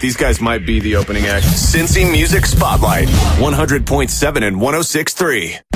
These guys might be the opening act. Cincy Music Spotlight, 100.7 and 106.3.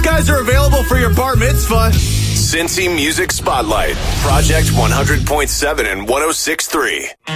guys are available for your bar mitzvah. Cincy Music Spotlight, Project 100.7 and 106.3.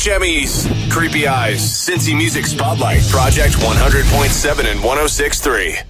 Buscemi's creepy eyes. Cincy Music Spotlight, Project 100.7 and 106.3.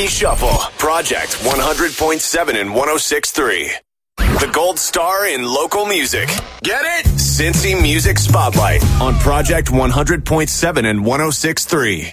Hockey Shuffle, Project 100.7 and 106.3. The gold star in local music. Get it? Cincy Music Spotlight on Project 100.7 and 106.3.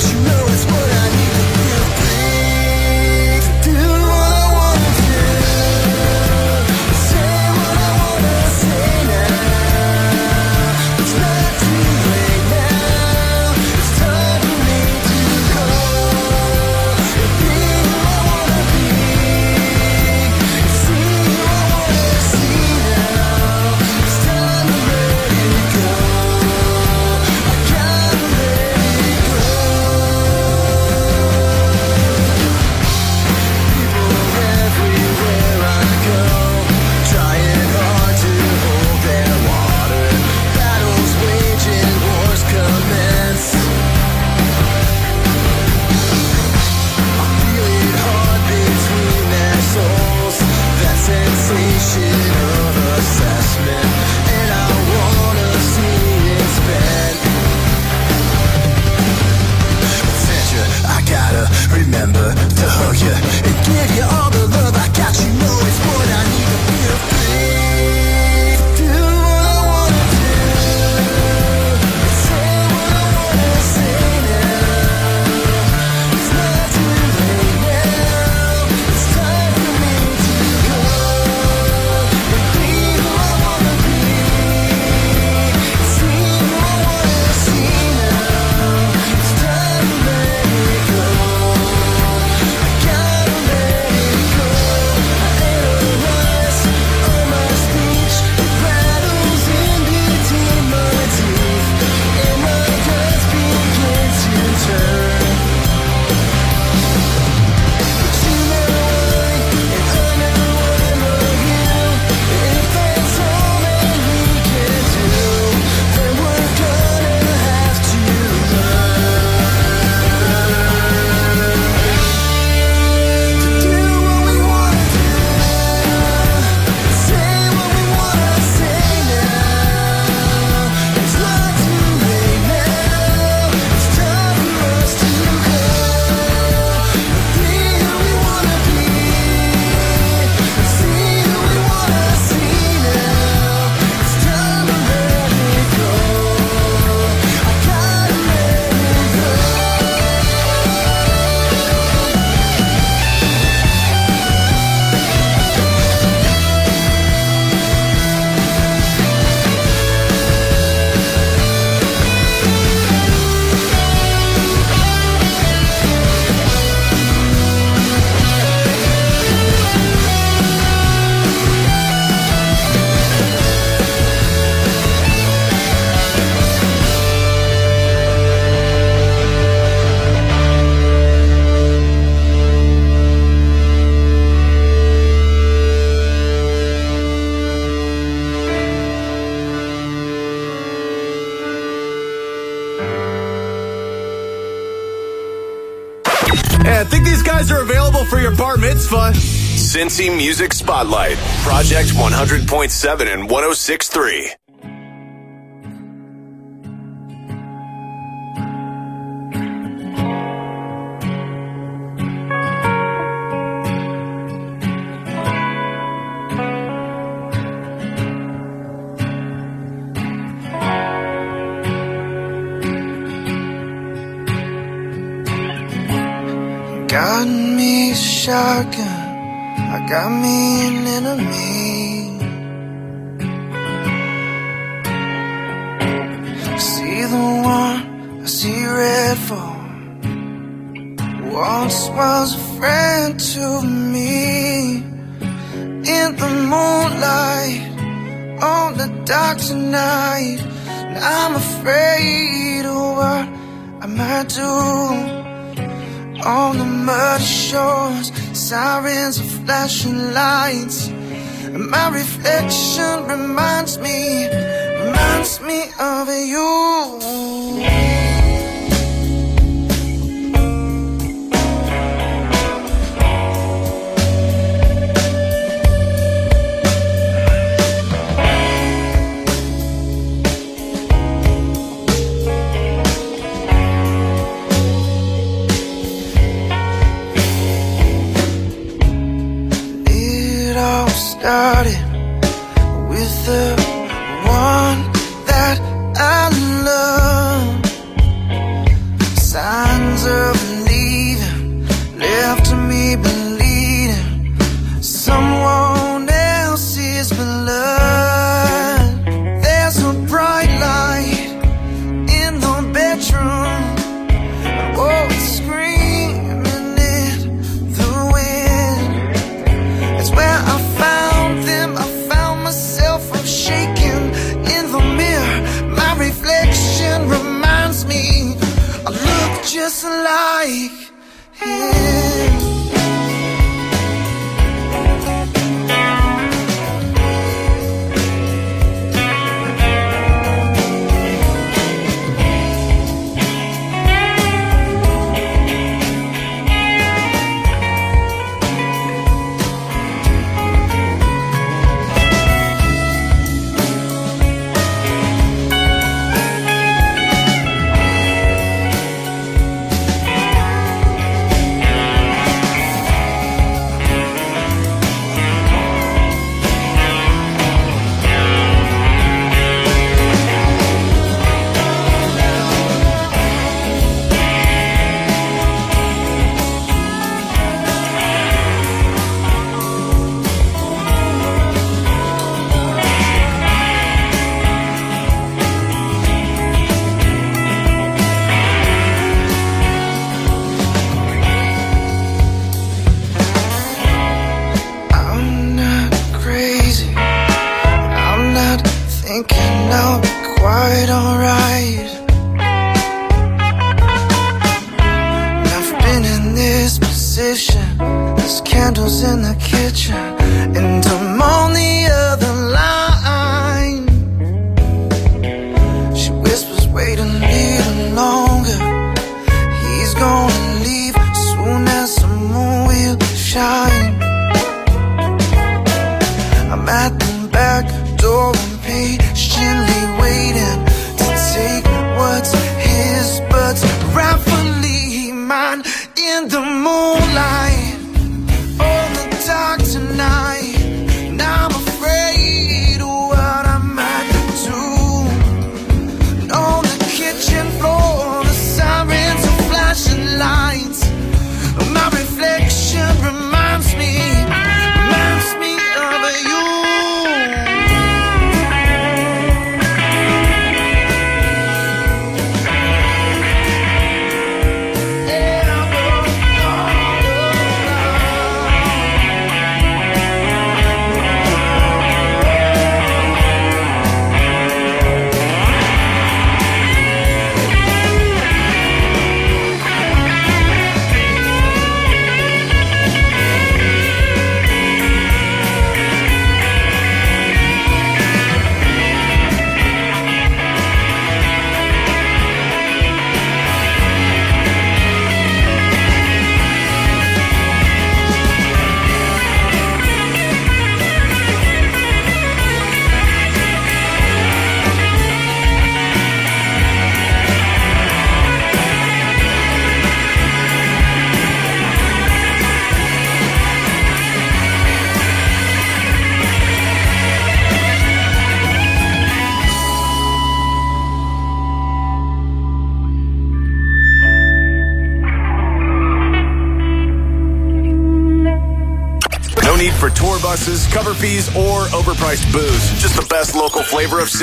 mitzvah. Cincy Music Spotlight, Project 100.7 and 106.3. I got me an enemy. I see the one, I see red for. once was a friend to me in the moonlight on the dark tonight. And I'm afraid of what I might do on the muddy shores. Sirens are flashing lights, my reflection reminds me, reminds me of you. Started with the one that I love. Signs of leaving left me bleeding.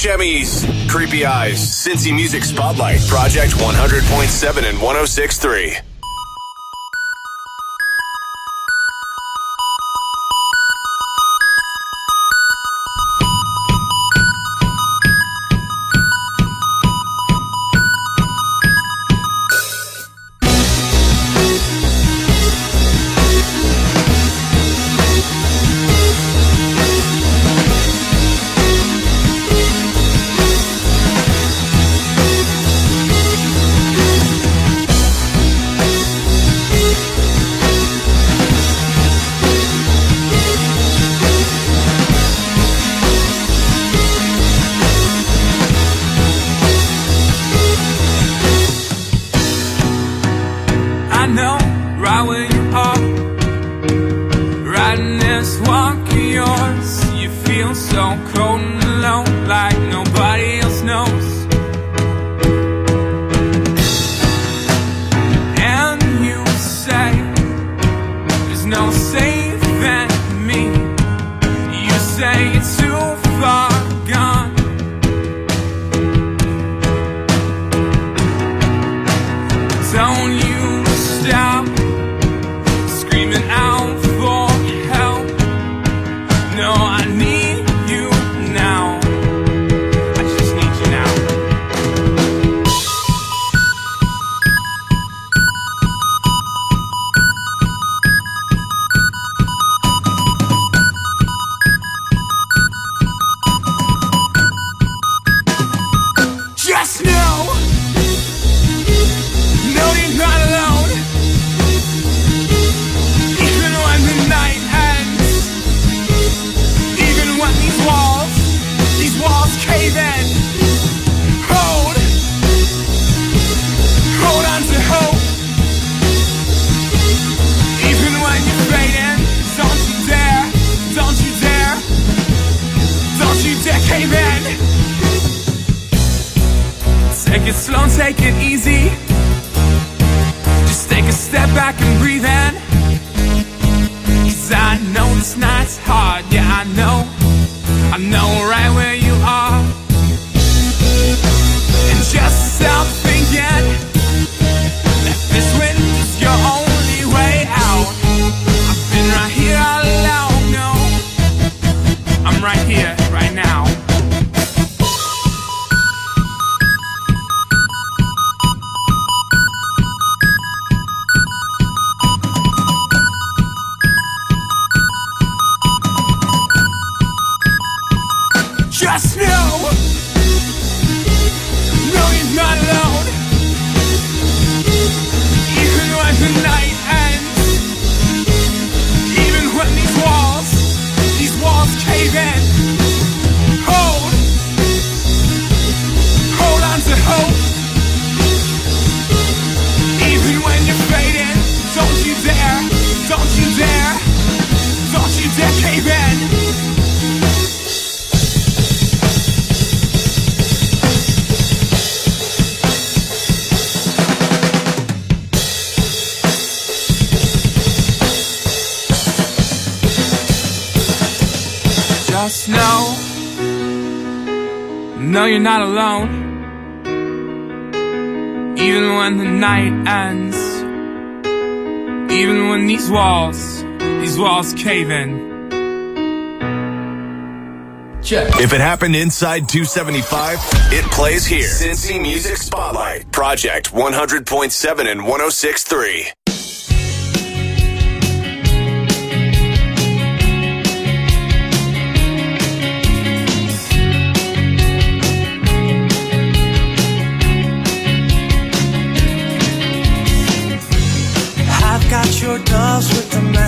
Buscemi's Creepy Eyes, Cincy Music Spotlight, Project 100.7 and 106.3. you're not alone Even when the night ends Even when these walls, these walls cave in Check. If it happened inside 275, it plays here. Cincy Music Spotlight, Project 100.7 and 106.3.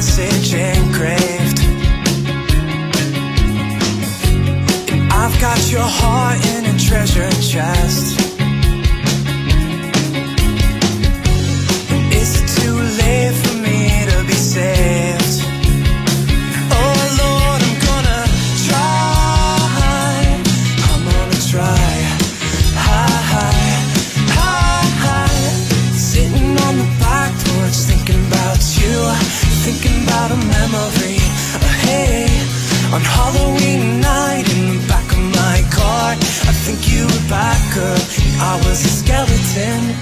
message engraved. And I've got your heart in a treasure chest. And it's too late for me to be saved. I I was a skeleton.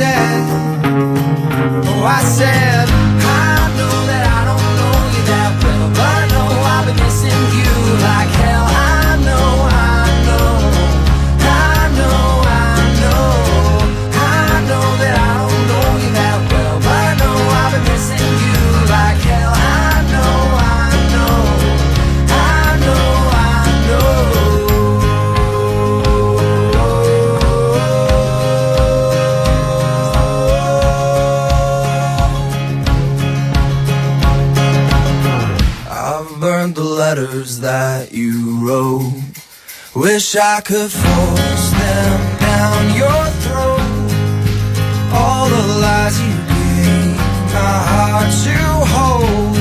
said, oh, I said. Wish I could force them down your throat. All the lies you gave my heart to hold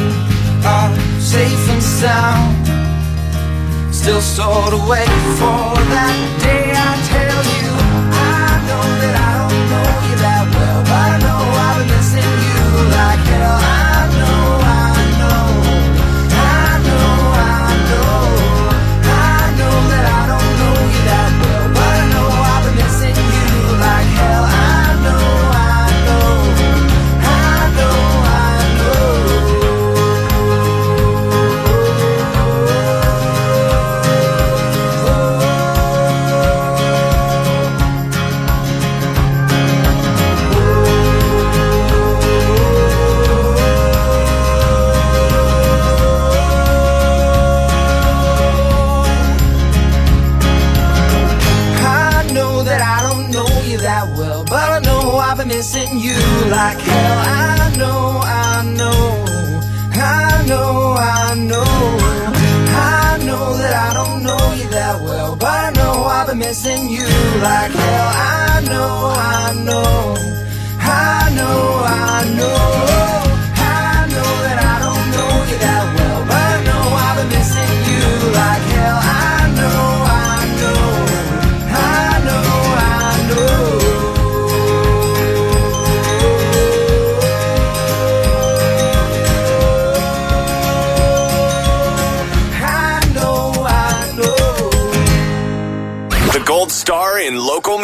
are safe and sound. Still stored away for that day I tell you. I know that I don't know you that well, but I know I've been missing you like hell. Like hell. I know, I know, I know, I know. I know that I don't know you that well, but I know I've been missing you like hell. I know, I know, I know, I know.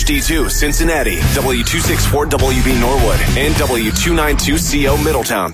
ESPN HD2 Cincinnati, W264 WB Norwood, and W292CO Middletown.